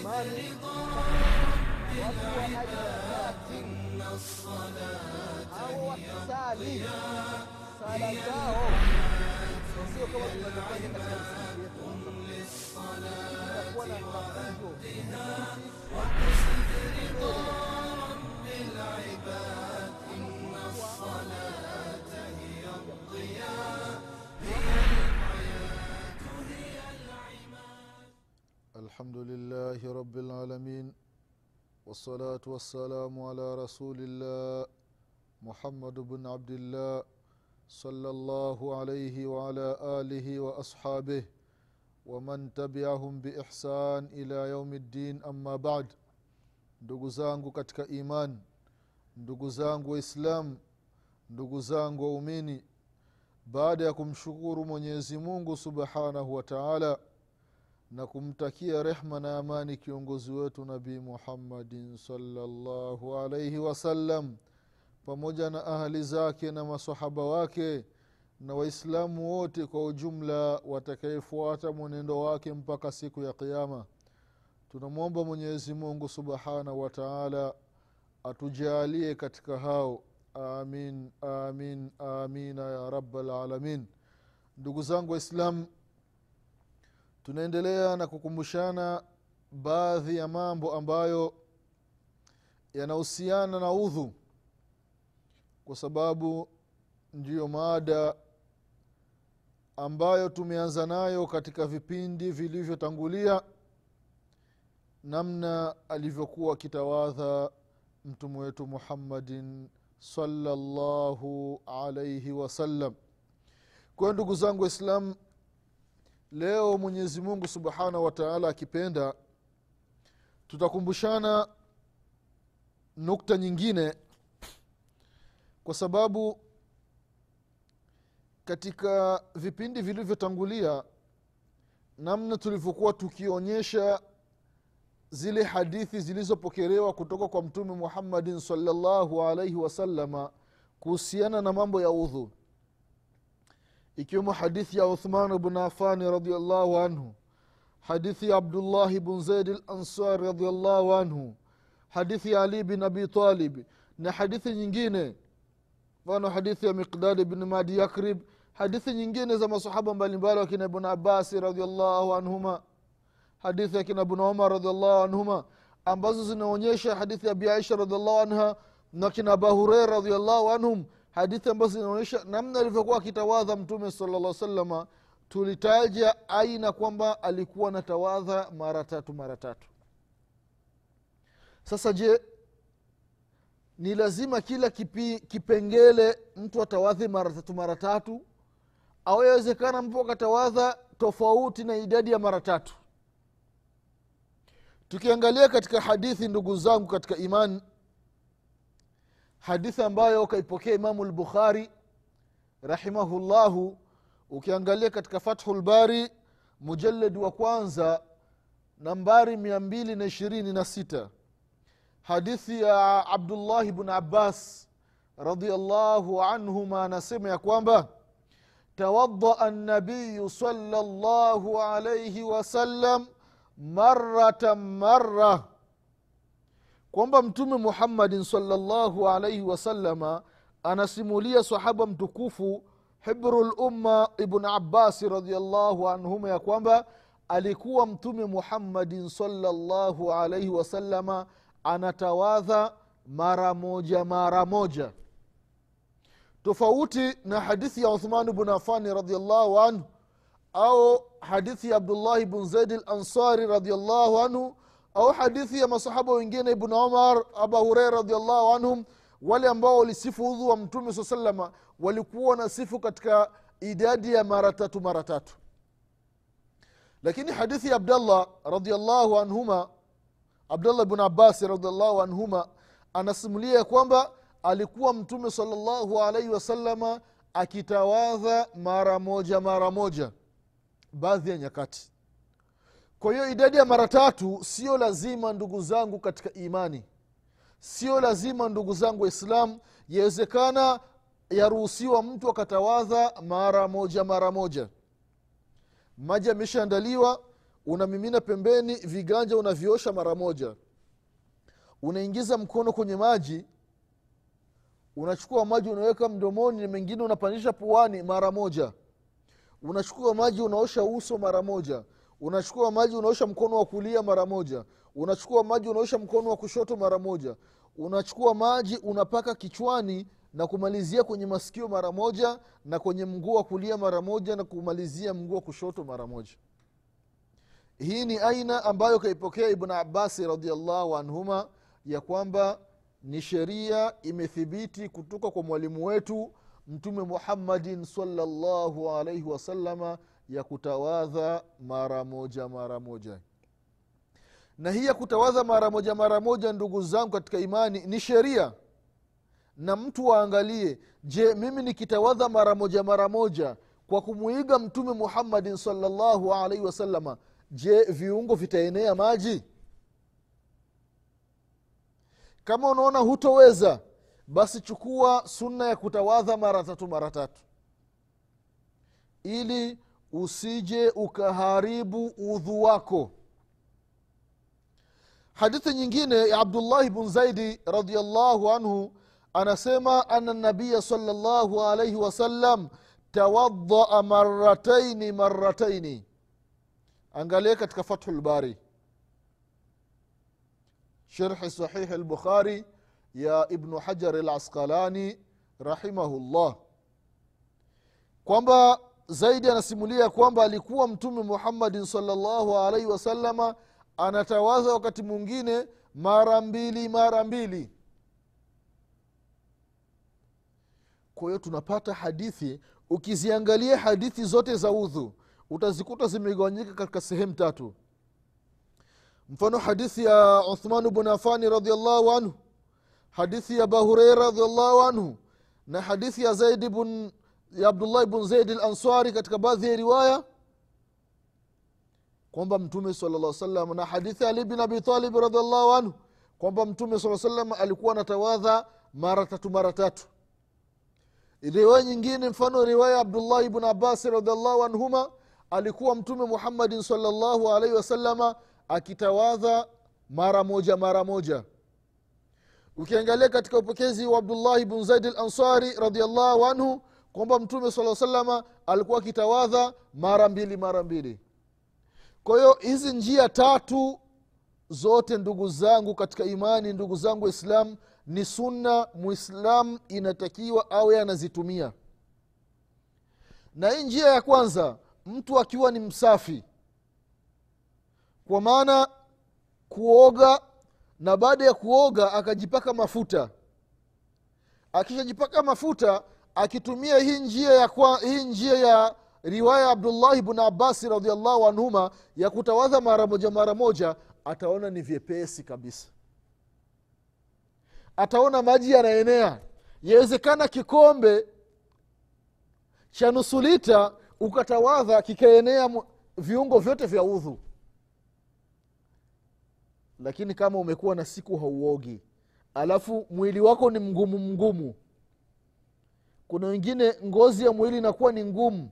imani watu wa ajabati au wakisali sala zao sio kama tunavyofanya katika misikiti yetu inakuwa na mafunzo الحمد لله رب العالمين والصلاة والسلام على رسول الله محمد بن عبد الله صلى الله عليه وعلى آله وأصحابه ومن تبعهم بإحسان إلى يوم الدين أما بعد ndugu zangu katika iman ndugu zangu waislam ndugu zangu waumini baada ya kumshukuru mwenyezi mungu subhanahu wa taala na kumtakia rehma na amani kiongozi wetu nabii muhammadin salllahu alaihi wasallam pamoja na ahali zake na masahaba wake na waislamu wote kwa ujumla watakayefuata mwenendo wake mpaka siku ya qiama tunamwomba mwenyezi mungu subhanahu wa taala atujaalie katika hao amin amin amina ya rabalalamin ndugu zangu waislamu tunaendelea na kukumbushana baadhi ya mambo ambayo yanahusiana na udhu kwa sababu ndiyo maada ambayo tumeanza nayo katika vipindi vilivyotangulia namna alivyokuwa akitawadha mtume wetu muhammadin salllahu alaihi wasallam. Kwayo ndugu zangu waislamu leo mwenyezi mungu subhanahu wataala akipenda tutakumbushana nukta nyingine kwa sababu katika vipindi vilivyotangulia namna tulivyokuwa tukionyesha zile hadithi zilizopokelewa kutoka kwa mtume muhammadin salllahu alaihi wasalama kuhusiana na mambo ya udhu ikiwemo hadithi ya uthman bn afani radiallahu anhu hadithi ya abdullahi bn zaid lansari radiallahu anhu hadithi ya ali bin abi talib na hadithi nyingine mfano hadithi ya miqdadi bn madi yakrib hadithi nyingine za masahaba mbalimbali wakina ibn abasi radiallahu anhuma hadithi ya kina ibn umar radiallahu anhuma ambazo zinaonyesha hadithi ya biaisha radiallahu anha na kina abahureira radiallahu anhum hadithi ambazo zinaonyesha namna alivyokuwa akitawadha mtume sala llah salama tulitaja aina kwamba alikuwa na tawadha mara tatu mara tatu. Sasa je ni lazima kila kipi, kipengele mtu atawadhi mara tatu mara tatu? Au yawezekana mtu akatawadha tofauti na idadi ya mara tatu? Tukiangalia katika hadithi ndugu zangu katika imani hadithi ambayo kaipokea imamu lbukhari rahimahullahu ukiangalia katika fathu lbari mujaladi wa kwanza nambari mia mbili na ishirini na sita. Hadithi ya abdullahi bn abbas radiallahu anhuma anasema ya kwamba tawadaa nabiyu sala llahu alaihi wasallam maratan mara kwamba mtume muhammadin salllahu alaihi wasalama anasimulia sahaba mtukufu hibru lumma ibn abbasi radiallahu anhuma ya kwamba alikuwa mtume muhammadin salllahu alaihi wasalama anatawadha mara moja mara moja. Tofauti na hadithi ya uthman bn afani radiallahu anhu au hadithi ya abdullahi bn zaidi lansari radiallahu anhu au hadithi ya masahaba wengine ibnu umar aba hureira radiallahu anhum wale ambao walisifu udhu wa mtume saa salama walikuwa na sifu katika idadi ya mara tatu mara tatu. Lakini hadithi ya abdallah radiallahu anhuma abdallah bnu abasi radiallahu anhuma anasimulia ya kwamba alikuwa mtume salllahu alaihi wasalama akitawadha mara moja mara moja baadhi ya nyakati kwa hiyo idadi ya mara tatu sio lazima ndugu zangu katika imani. Sio lazima ndugu zangu waislam yawezekana yaruhusiwa mtu akatawadha mara moja mara moja. Maji ameshaandaliwa unamimina pembeni viganja unaviosha mara moja. Unaingiza mkono kwenye maji unachukua maji unaweka mdomoni na mengine unapandisha puani mara moja. Unachukua maji unaosha uso mara moja unachukua maji unaosha mkono wa kulia mara moja. Unachukua maji unaosha mkono wa kushoto mara moja. Unachukua maji unapaka kichwani na kumalizia kwenye masikio mara moja na kwenye mguu wa kulia mara moja na kumalizia mguu wa kushoto mara moja. Hii ni aina ambayo kaipokea ibnu abasi radiallahu anhuma ya kwamba ni sheria imethibiti kutoka kwa mwalimu wetu mtume muhammadin salllahu alaihi wasalama ya kutawadha mara moja mara moja. Na hii ya kutawadha mara moja mara moja ndugu zangu katika imani ni sheria. Na mtu waangalie je mimi nikitawadha mara moja mara moja kwa kumwiga mtume muhammadin salllahu alaihi wasalama je viungo vitaenea maji? Kama unaona hutoweza basi chukua sunna ya kutawadha mara tatu mara tatu. Ili usije ukaharibu udhu wako. Hadithi nyingine ya abdullahi bn zaidi radiallahu anhu anasema ana nabiya salllahu alaihi wasallam tawadaa marataini marataini angalie katika fathu lbari sherhi sahihi lbukhari ya ibnu hajar lasqalani rahimahullah. Kwamba zaidi anasimulia kwamba alikuwa mtume muhammadin salllahu alaihi wasalama anatawaza wakati mwingine mara mbili mara mbili. Kwa hiyo tunapata hadithi ukiziangalia hadithi zote za udhu utazikuta zimegawanyika katika sehemu tatu. Mfano hadithi ya uthman bn afani radiallahu anhu hadithi ya abahureira radiallahu anhu na hadithi ya zaidi bn ya abdullahi bn zaid lansari katika baadhi ya riwaya kwamba mtume sala salam na hadithi ali bin abitalib radiallahu anhu kwamba mtume saa salam alikuwa anatawadha mara tatu mara tatu. Riwaya nyingine mfano riwaya abdullahi bn abasi radiallahu anhuma alikuwa mtume muhammadin salllahu alaihi wasalama akitawadha mara moja mara moja. Ukiangalia katika upokezi wa abdullahi bn zaidi lansari radiallahu anhu kwamba mtume saa salama alikuwa akitawadha mara mbili mara mbili. Kwa hiyo hizi njia tatu zote ndugu zangu katika imani ndugu zangu waislam ni sunna muislam inatakiwa awe anazitumia. Na hii njia ya kwanza mtu akiwa ni msafi kwa maana kuoga na baada ya kuoga akajipaka mafuta. Akishajipaka mafuta akitumia hii njia ya kwa, hii njia ya riwaya ya abdullahi bnu abasi radiallahu anhuma ya kutawadha mara moja mara moja ataona ni vyepesi kabisa. Ataona maji yanaenea. Yawezekana kikombe cha nusu lita ukatawadha kikaenea viungo vyote vya udhu. Lakini kama umekuwa na siku hauogi alafu mwili wako ni mgumu mgumu kuna wengine ngozi ya mwili inakuwa ni ngumu.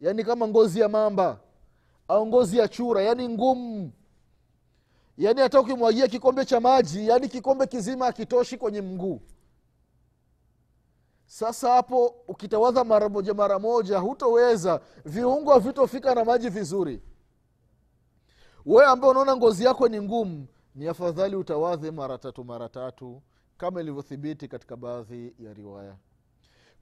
Yaani kama ngozi ya mamba au ngozi ya chura yaani ngumu. Yaani hata ukimwagia kikombe cha maji yaani kikombe kizima akitoshi kwenye mguu. Sasa hapo ukitawadha mara moja mara moja hutoweza. Viungo havitofika na maji vizuri. Wewe ambao unaona ngozi yako ni ngumu ni afadhali utawadhe mara tatu mara tatu kama ilivyothibiti katika baadhi ya riwaya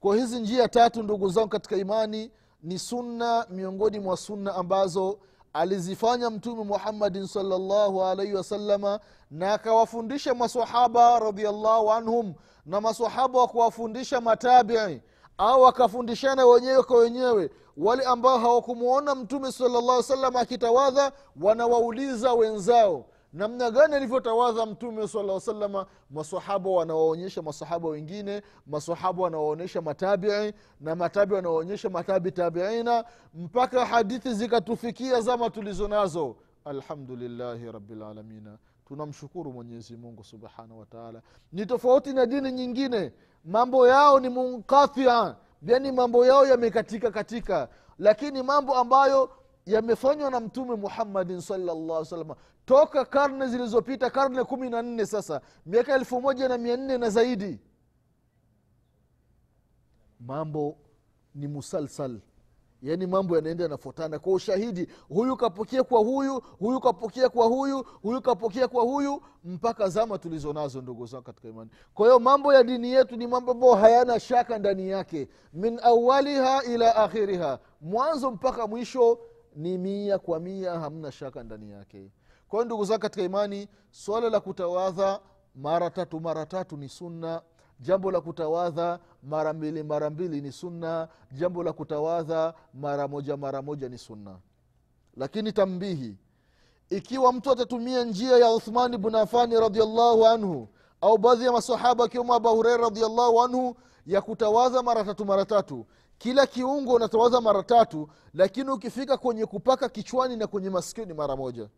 kwa hizi njia tatu ndugu zangu katika imani ni sunna miongoni mwa sunna ambazo alizifanya mtume muhammadin salllahu alaihi wasalama na akawafundisha masahaba radiallahu anhum na masahaba wakawafundisha matabii au wakafundishana wenyewe kwa wenyewe. Wale ambao hawakumwona mtume salllah salam akitawadha wanawauliza wenzao namna gani alivyotawadha mtume sala salama masahaba wanawaonyesha masahaba wengine masahaba wanawaonyesha matabii na matabi wanawaonyesha matabi tabiina mpaka hadithi zikatufikia zama tulizo nazo. Alhamdulillahi rabilalamina tunamshukuru mwenyezi mungu subhanahu wataala ni tofauti na dini nyingine. Mambo yao ni munkathia yani mambo yao yamekatika katika. Lakini mambo ambayo yamefanywa na mtume muhammadin salllah salama toka karne zilizopita karne kumi na nne sasa miaka elfu moja na mia nne na zaidi mambo ni musalsal. Yaani mambo yanaenda yanafuatana. Kwa ushahidi huyu kapokea kwa huyu huyu kapokea kwa huyu huyu kapokea kwa huyu mpaka zama tulizo nazo ndugu zangu katika imani. Kwa hiyo mambo ya dini yetu ni mambo ambayo hayana shaka ndani yake. Min awaliha ila akhiriha. Mwanzo mpaka mwisho ni mia kwa mia hamna shaka ndani yake. Kwa hiyo ndugu zangu katika imani swala la kutawadha mara tatu mara tatu ni sunna. Jambo la kutawadha mara mbili mara mbili ni sunna. Jambo la kutawadha mara moja mara moja ni sunna. Lakini tambihi ikiwa mtu atatumia njia ya uthmani bn afani radiallahu anhu au baadhi ya masahaba akiwemo abu hureira radiallahu anhu ya kutawadha mara tatu mara tatu kila kiungo unatawaza mara tatu lakini ukifika kwenye kupaka kichwani na kwenye masikio ni mara moja.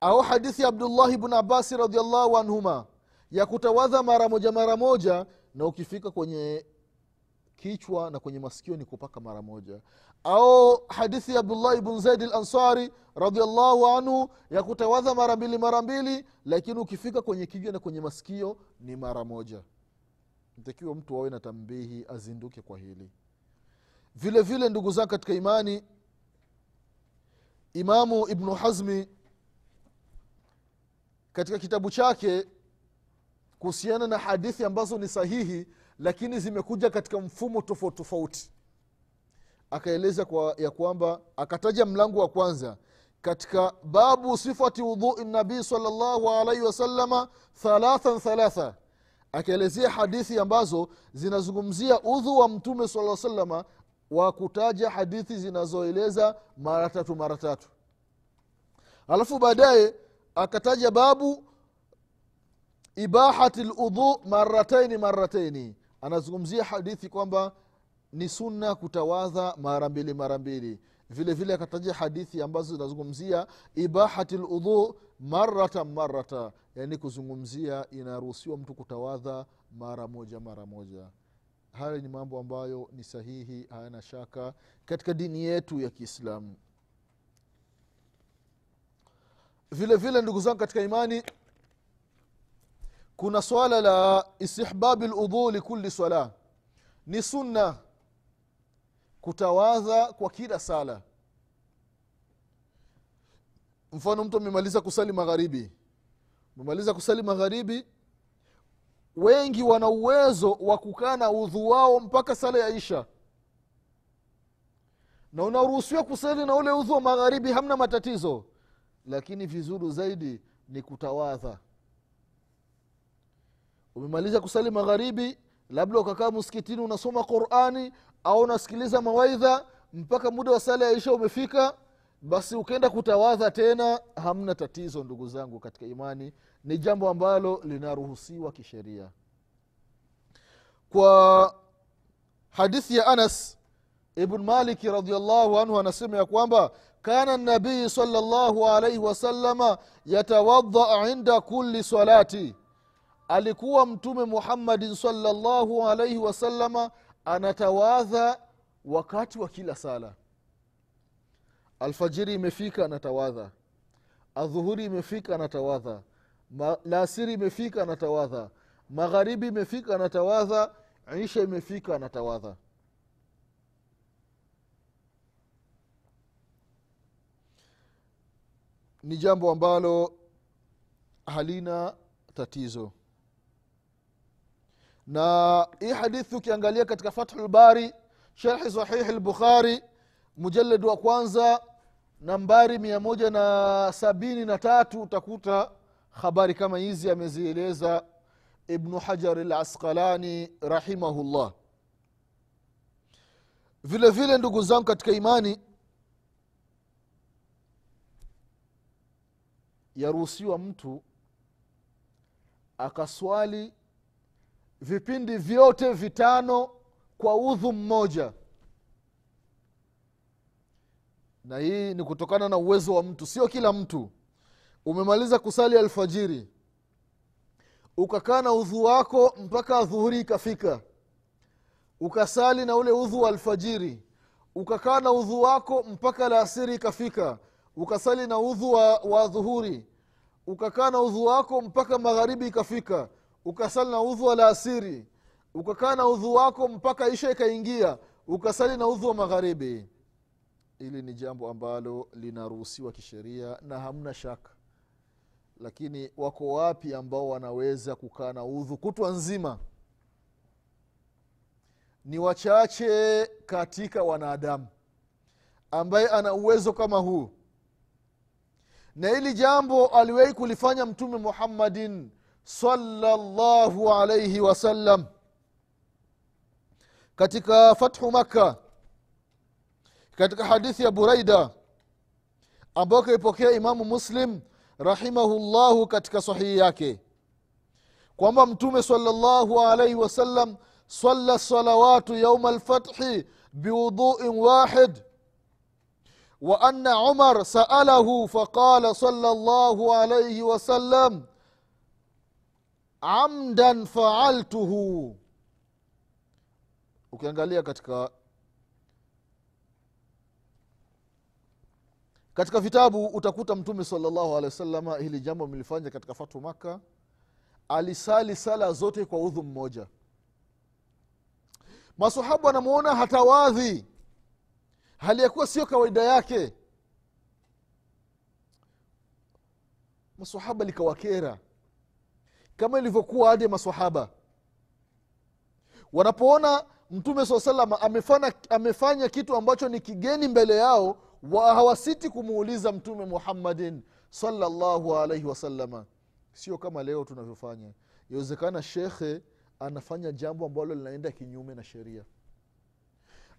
Au hadithi ya abdullahi bnu abasi radiallahu anhuma ya kutawadha mara moja mara moja na ukifika kwenye kichwa na kwenye masikio ni kupaka mara moja. Au hadithi ya abdullahi bn zaidi lansari radiallahu anhu ya kutawadha mara mbili mara mbili lakini ukifika kwenye kichwa na kwenye masikio ni mara moja ntakiwa mtu awe na tambihi azinduke kwa hili. Vile vile ndugu zangu katika imani imamu ibnu hazmi katika kitabu chake kuhusiana na hadithi ambazo ni sahihi lakini zimekuja katika mfumo tofauti tofauti. Akaeleza kwa, ya kwamba akataja mlango wa kwanza katika babu sifati wudhui nabii salllahu alaihi wasalama thalathan thalatha akaelezea hadithi ambazo zinazungumzia udhu wa mtume saa salama wa kutaja hadithi zinazoeleza mara tatu mara tatu. Alafu baadaye akataja babu ibahati ludhu marataini marataini. Anazungumzia hadithi kwamba ni sunna kutawadha mara mbili mara mbili. Vile vile akataja hadithi ambazo zinazungumzia ibahati ludhu maratan marata yaani kuzungumzia inaruhusiwa mtu kutawadha mara moja mara moja. Haya ni mambo ambayo ni sahihi hayana shaka katika dini yetu ya kiislamu. Vile vile ndugu zangu katika imani kuna swala la istihbabi ludhu likuli sala ni sunna kutawadha kwa kila sala mfano mtu amemaliza kusali magharibi. Umemaliza kusali magharibi wengi wana uwezo wa kukaa na udhu wao mpaka sala ya isha. Na unaruhusiwa kusali na ule udhu wa magharibi hamna matatizo. Lakini vizuri zaidi ni kutawadha. Umemaliza kusali magharibi labda ukakaa msikitini unasoma qurani au unasikiliza mawaidha mpaka muda wa sala ya isha umefika basi ukenda kutawadha tena hamna tatizo ndugu zangu katika imani. Ni jambo ambalo linaruhusiwa kisheria. Kwa hadithi ya anas ibn maliki radiallahu anhu anasema ya kwamba kana nabii salllahu alaihi wasalama yatawadhaa inda kuli salati. Alikuwa mtume muhammadin salllahu alaihi wasalama anatawadha wakati wa kila sala alfajiri imefika anatawadha adhuhuri imefika anatawadha lasiri imefika anatawadha magharibi imefika anatawadha isha imefika anatawadha ni jambo ambalo halina tatizo. Na hii hadithi ukiangalia katika fathu lbari sharhi sahihi lbukhari mujaladi wa kwanza nambari mia moja na sabini na tatu utakuta habari kama hizi amezieleza ibnu hajar lasqalani rahimahullah. Vile vile ndugu zangu katika imani yaruhusiwa mtu akaswali vipindi vyote vitano kwa udhu mmoja na hii ni kutokana na uwezo wa mtu. Sio kila mtu. Umemaliza kusali alfajiri. Ukakaa na udhu wako mpaka dhuhuri ikafika. Ukasali na ule udhu wa alfajiri. Ukakaa na udhu wako mpaka laasiri ikafika. Ukasali na udhu wa, wa dhuhuri ukakaa na udhu wako mpaka magharibi ikafika. Ukasali na udhu wa laasiri ukakaa na udhu wako mpaka isha ikaingia. Ukasali na udhu wa magharibi hili ni jambo ambalo linaruhusiwa kisheria na hamna shaka. Lakini wako wapi ambao wanaweza kukaa na udhu kutwa nzima? Ni wachache katika wanadamu ambaye ana uwezo kama huu. Na hili jambo aliwahi kulifanya mtume muhammadin salllahu alaihi wasallam katika fathu makka katika hadithi ya buraida ambayo kaipokea imamu muslim rahimahullahu katika sahihi yake kwamba mtume salllahu alaihi wasallam salla salawatu yauma lfathi biwuduin wahid wa anna umar saalahu faqala salllahu alaihi wasallam amdan faaltuhu. Ukiangalia katika katika vitabu utakuta mtume salllahu alehi wasalama hili jambo amelifanya katika fatu makka. Alisali sala zote kwa udhu mmoja. Masahabu anamwona hatawadhi hali ya kuwa sio kawaida yake. Masahaba likawakera. Kama ilivyokuwa hadi masahaba wanapoona mtume saa salama amefanya, amefanya kitu ambacho ni kigeni mbele yao wa hawasiti kumuuliza mtume muhammadin salllahu alaihi wasalama sio kama leo tunavyofanya. Yawezekana shekhe anafanya jambo ambalo linaenda kinyume na sheria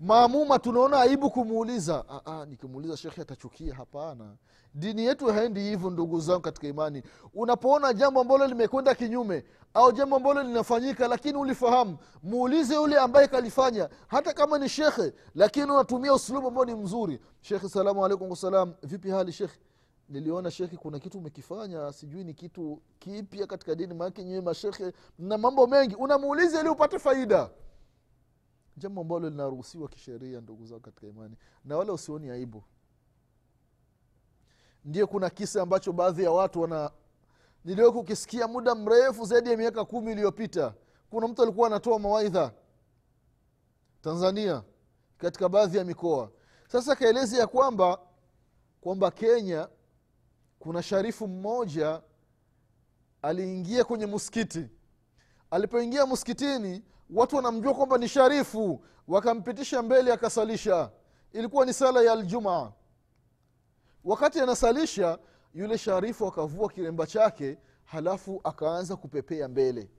maamuma tunaona aibu kumuuliza nikimuuliza shekhe atachukia? Hapana. Dini yetu haendi hivyo ndugu zangu katika imani. Unapoona jambo ambalo limekwenda kinyume au jambo ambalo linafanyika lakini ulifahamu muulize yule ambaye kalifanya hata kama ni shekhe lakini unatumia usulubu ambao ni mzuri. Shekhe salamu alaikum wasalam vipi hali shekhe niliona shekhe kuna kitu umekifanya sijui ni kitu kipya katika dini maake nyewe mashekhe na mambo mengi. Unamuuliza ili upate faida jambo ambalo linaruhusiwa kisheria ndugu zao katika imani na wala usioni aibu. Ndio kuna kisa ambacho baadhi ya watu wana niliweka ukisikia muda mrefu zaidi ya miaka kumi iliyopita. Kuna mtu alikuwa anatoa mawaidha tanzania katika baadhi ya mikoa. Sasa kaelezi ya kwamba kwamba kenya kuna sharifu mmoja aliingia kwenye muskiti alipoingia muskitini watu wanamjua kwamba ni sharifu. Wakampitisha mbele akasalisha. Ilikuwa ni sala ya aljumaa wakati anasalisha yule sharifu akavua kiremba chake halafu akaanza kupepea mbele.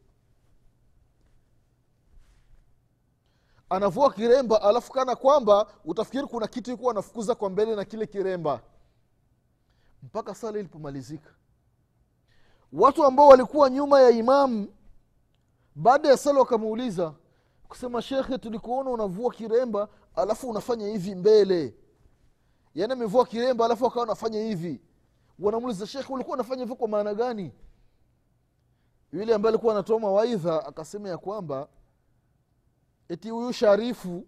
Anavua kiremba alafu kana kwamba utafikiri kuna kitu ikuwa anafukuza kwa mbele na kile kiremba mpaka sala ilipomalizika. Watu ambao walikuwa nyuma ya imamu baada ya sala wakamuuliza kusema shekhe tulikuona unavua kiremba alafu unafanya hivi mbele. Yaani amevua kiremba alafu akawa anafanya hivi. Wanamuuliza shekhe ulikuwa unafanya hivyo kwa maana gani? Yule ambaye alikuwa anatoa mawaidha akasema ya kwamba eti huyu sharifu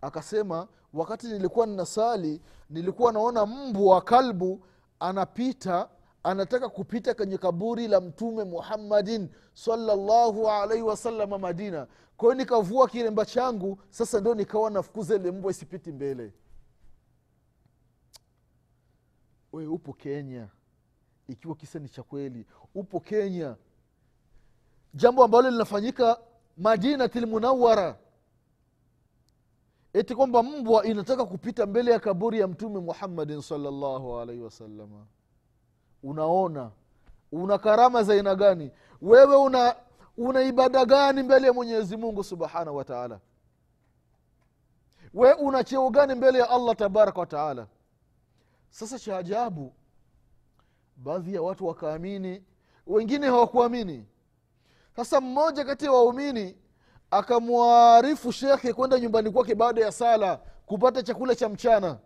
akasema wakati nilikuwa ninasali nilikuwa naona mbwa kalbu anapita anataka kupita kwenye kaburi la mtume muhammadin salllahu alaihi wasalama madina. Kwa hiyo nikavua kiremba changu sasa ndo nikawa nafukuza ile mbwa isipiti mbele. We upo kenya. Ikiwa kisa ni cha kweli upo kenya. Jambo ambalo linafanyika madinati lmunawara eti kwamba mbwa inataka kupita mbele ya kaburi ya mtume muhammadin salllahu alaihi wasalama unaona? Una karama za aina gani? Wewe una una ibada gani mbele ya mwenyezi mungu subhanahu wataala we una cheo gani mbele ya allah tabaraka wataala sasa cha ajabu baadhi ya watu wakaamini wengine hawakuamini. Sasa mmoja kati ya waumini akamwarifu shekhe kwenda nyumbani kwake baada ya sala kupata chakula cha mchana.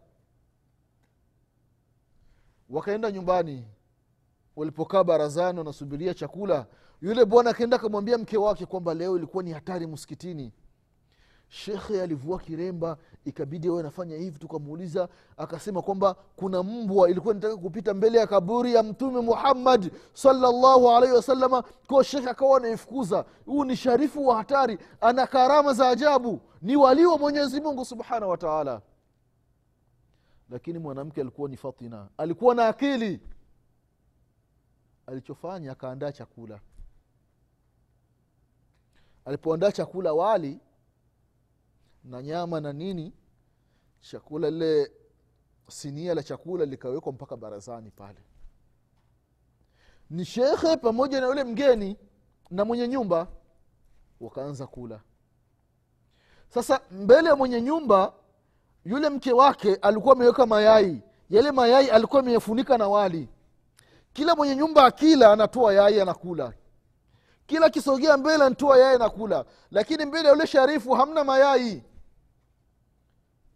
Wakaenda nyumbani walipokaa barazani wanasubiria chakula yule bwana akaenda akamwambia mke wake kwamba leo ilikuwa ni hatari msikitini. Shekhe alivua kiremba ikabidi awe anafanya hivi tukamuuliza akasema kwamba kuna mbwa ilikuwa nataka kupita mbele ya kaburi ya mtume muhammad salllahu alaihi wasalama ko shekhe akawa anaifukuza. Huu ni sharifu wa hatari ana karama za ajabu ni walii wa mwenyezi mungu subhanahu wataala lakini mwanamke alikuwa ni fatina alikuwa na akili alichofanya akaandaa chakula. Alipoandaa chakula wali na nyama na nini chakula lile sinia la chakula likawekwa mpaka barazani pale. Ni shekhe pamoja na yule mgeni na mwenye nyumba wakaanza kula. Sasa mbele ya mwenye nyumba yule mke wake alikuwa ameweka mayai. Yale mayai alikuwa ameyafunika na wali kila mwenye nyumba akila anatoa yai anakula. Kila akisogea mbele anatoa yai anakula. Lakini mbele ya yule sharifu hamna mayai.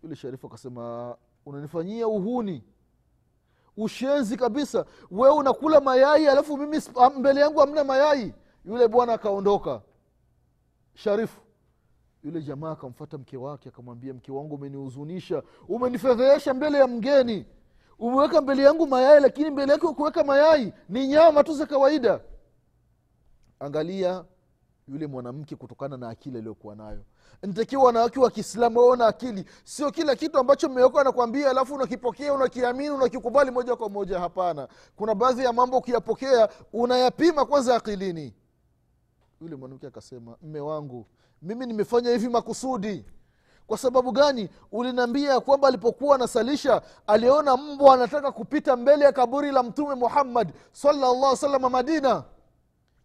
Yule sharifu akasema unanifanyia uhuni. Ushenzi kabisa. Wewe unakula mayai alafu mimi mbele yangu hamna mayai. Yule bwana akaondoka. Sharifu yule jamaa akamfata mke wake akamwambia mke wangu umenihuzunisha. Umenifedhehesha mbele ya mgeni umeweka mbele yangu mayai lakini mbele yake kuweka mayai. Ni nyama tu za kawaida. Angalia yule mwanamke kutokana na akili aliyokuwa nayo. Ntakiwa wanawake wa kiislamu wao na akili. Sio kila kitu ambacho mmewekwa anakwambia alafu unakipokea unakiamini unakikubali moja kwa moja. Hapana. Kuna baadhi ya mambo ukiyapokea unayapima kwanza akilini. Yule mwanamke akasema mme wangu mimi nimefanya hivi makusudi kwa sababu gani? Uliniambia kwamba alipokuwa anasalisha aliona mbwa anataka kupita mbele ya kaburi la mtume muhammad salllah salama madina.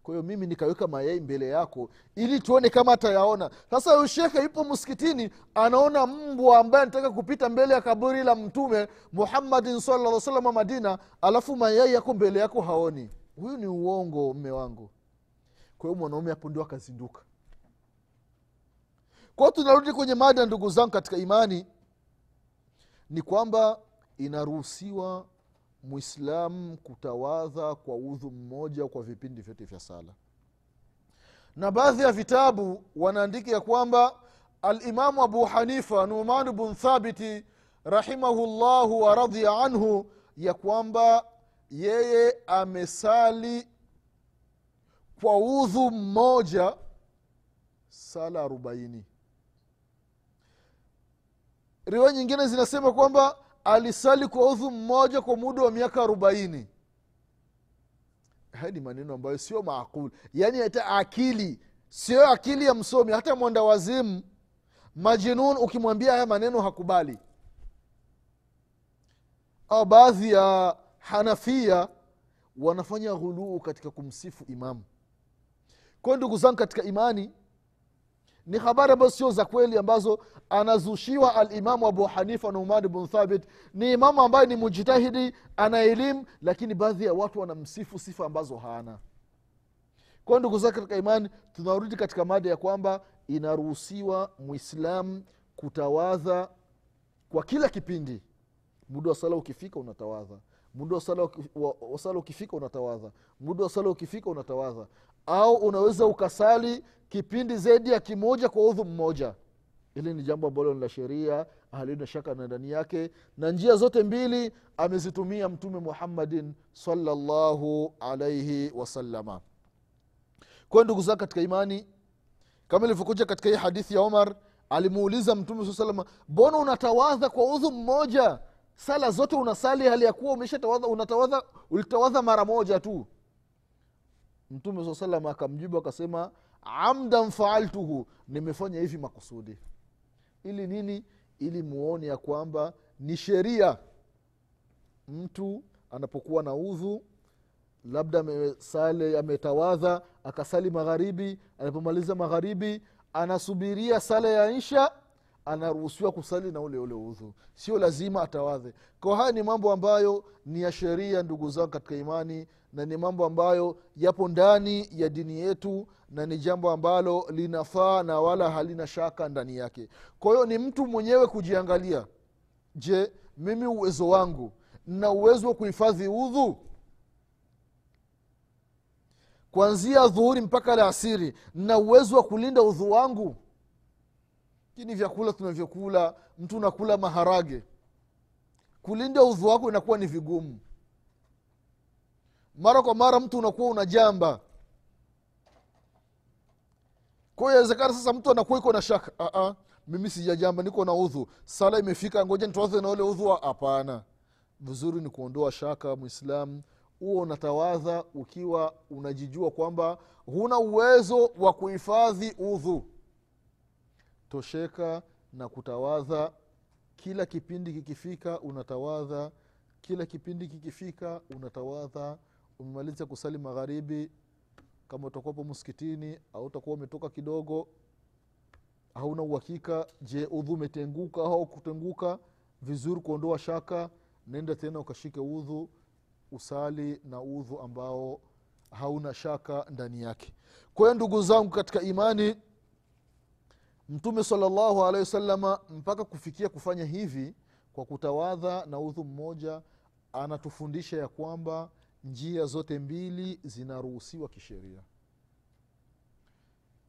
Kwa hiyo mimi nikaweka mayai mbele yako ili tuone kama atayaona. Sasa huyu shekhe yupo msikitini anaona mbwa ambaye anataka kupita mbele ya kaburi la mtume muhammadin salaa salama madina alafu mayai yako mbele yako haoni. Huyu ni uongo mme wangu. Kwa hiyo mwanaume hapo ndio akazinduka kwao tunarudi kwenye mada ndugu zangu katika imani ni kwamba inaruhusiwa mwislamu kutawadha kwa udhu mmoja kwa vipindi vyote vya sala. Na baadhi ya vitabu wanaandika ya kwamba alimamu abu hanifa numan bn thabiti rahimahullahu waradhia anhu ya kwamba yeye amesali kwa udhu mmoja sala arobaini riwaya nyingine zinasema kwamba alisali kwa udhu mmoja kwa muda wa miaka arobaini. Haya ni maneno ambayo sio maakuli. Yaani hata akili sio akili ya msomi hata mwanda wazimu. Majinun ukimwambia haya maneno hakubali. Au baadhi ya hanafia wanafanya ghuluu katika kumsifu imamu. Kwayo ndugu zangu katika imani ni habari ambazo sio za kweli ambazo anazushiwa alimamu abu hanifa numan bn thabit. Ni imamu ambaye ni mujtahidi ana elimu lakini baadhi ya watu wanamsifu sifa ambazo hana. Kwayo ndugu zake katika imani tunarudi katika mada ya kwamba inaruhusiwa mwislamu kutawadha kwa kila kipindi. Muda wa sala ukifika unatawadha. Muda wa sala ukifika unatawadha. Muda wa sala ukifika unatawadha au unaweza ukasali kipindi zaidi ya kimoja kwa udhu mmoja. Hili ni jambo ambalo ni la sheria halina shaka na ndani yake na njia zote mbili amezitumia mtume muhammadin salllahu alaihi wasalama kwayo ndugu zake katika imani kama ilivyokuja katika hii hadithi ya omar alimuuliza mtume saa salama mbona unatawadha kwa udhu mmoja? Sala zote unasali hali ya kuwa umeshatawadha unatawadha ulitawadha mara moja tu mtume saa salam akamjibu akasema amdan faaltuhu nimefanya hivi makusudi. Ili nini? Ili muone ya kwamba ni sheria. Mtu anapokuwa na udhu labda amesale ametawadha akasali magharibi anapomaliza magharibi anasubiria sala ya isha anaruhusiwa kusali na ule ule udhu. Sio lazima atawadhe kwa haya ni mambo ambayo ni ya sheria ndugu zangu katika imani na ni mambo ambayo yapo ndani ya dini yetu na ni jambo ambalo linafaa na wala halina shaka ndani yake. Kwa hiyo ni mtu mwenyewe kujiangalia. Je mimi uwezo wangu na uwezo wa kuhifadhi udhu? Kuanzia dhuhuri mpaka la asiri na uwezo wa kulinda udhu wangu lakini vyakula tunavyokula mtu unakula maharage. Kulinda udhu wako inakuwa ni vigumu. Mara kwa mara mtu unakuwa unajamba kwa hiyo inawezekana sasa mtu anakuwa iko na shaka Aa, mimi sijajamba niko na udhu sala imefika ngoja nitoaze na ule hapana. Vizuri ni kuondoa shaka mwislamu huo unatawadha ukiwa unajijua kwamba huna uwezo wa kuhifadhi udhu tosheka na kutawadha kila kipindi kikifika unatawadha kila kipindi kikifika unatawadha umemaliza kusali magharibi kama utakuwapo msikitini au utakuwa umetoka kidogo hauna uhakika je udhu umetenguka au kutenguka? Vizuri kuondoa shaka nenda tena ukashike udhu usali na udhu ambao hauna shaka ndani yake. Kwa hiyo ndugu zangu katika imani mtume salllahu alehi wasalama mpaka kufikia kufanya hivi kwa kutawadha na udhu mmoja anatufundisha ya kwamba njia zote mbili zinaruhusiwa kisheria.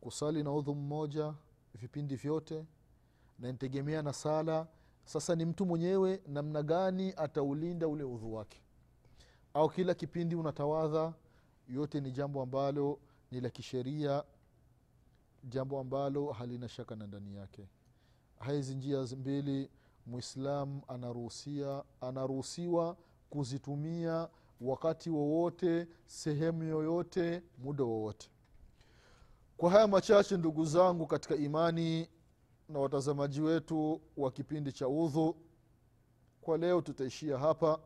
Kusali na udhu mmoja vipindi vyote na nitegemea na sala sasa ni mtu mwenyewe namna gani ataulinda ule udhu wake? Au kila kipindi unatawadha yote ni jambo ambalo ni la kisheria jambo ambalo halina shaka na ndani yake. Hizi njia mbili mwislam anaruhusia anaruhusiwa kuzitumia wakati wowote sehemu yoyote muda wowote. Kwa haya machache ndugu zangu katika imani na watazamaji wetu wa kipindi cha udhu kwa leo tutaishia hapa.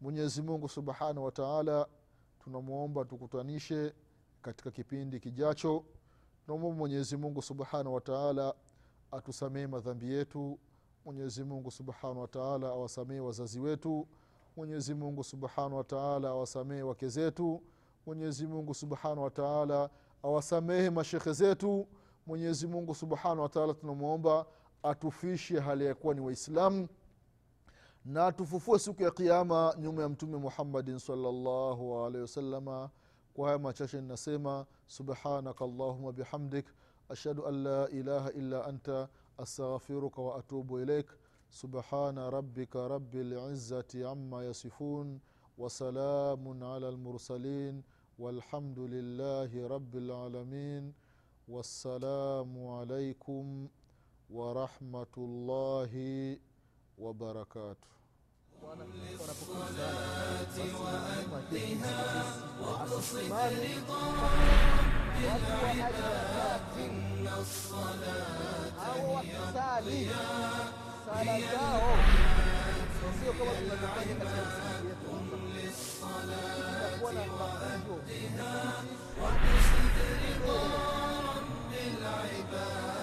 Mwenyezi mungu subhanahu wa taala tunamwomba tukutanishe katika kipindi kijacho tunamwomba mwenyezi mungu subhanahu wa taala atusamehe madhambi yetu. Mwenyezi mungu subhanahu wa taala awasamehe wazazi wetu. Mwenyezi mungu subhanahu wataala awasamehe wake zetu. Mwenyezi mungu subhanahu wataala awasamehe mashekhe zetu. Mwenyezi mungu subhanahu wataala tunamwomba atufishe hali ya kuwa ni waislamu na atufufue siku ya kiama nyuma ya mtume muhammadin salllahu alaihi wasalama kwa haya machache ninasema subhanaka allahuma bihamdik ashhadu an la ilaha illa anta astaghfiruka wa atubu ilaik subhana rabbika rabi lizati ama yasifun wasalamun ala lmursalin والحمد لله رب العالمين والسلام عليكم ورحمة الله وبركاته وأدها واقصد لطراب العباد إن الصلاة هي الضياء هي العباد قم للصلاة وأدها واقصد رضا رب العباد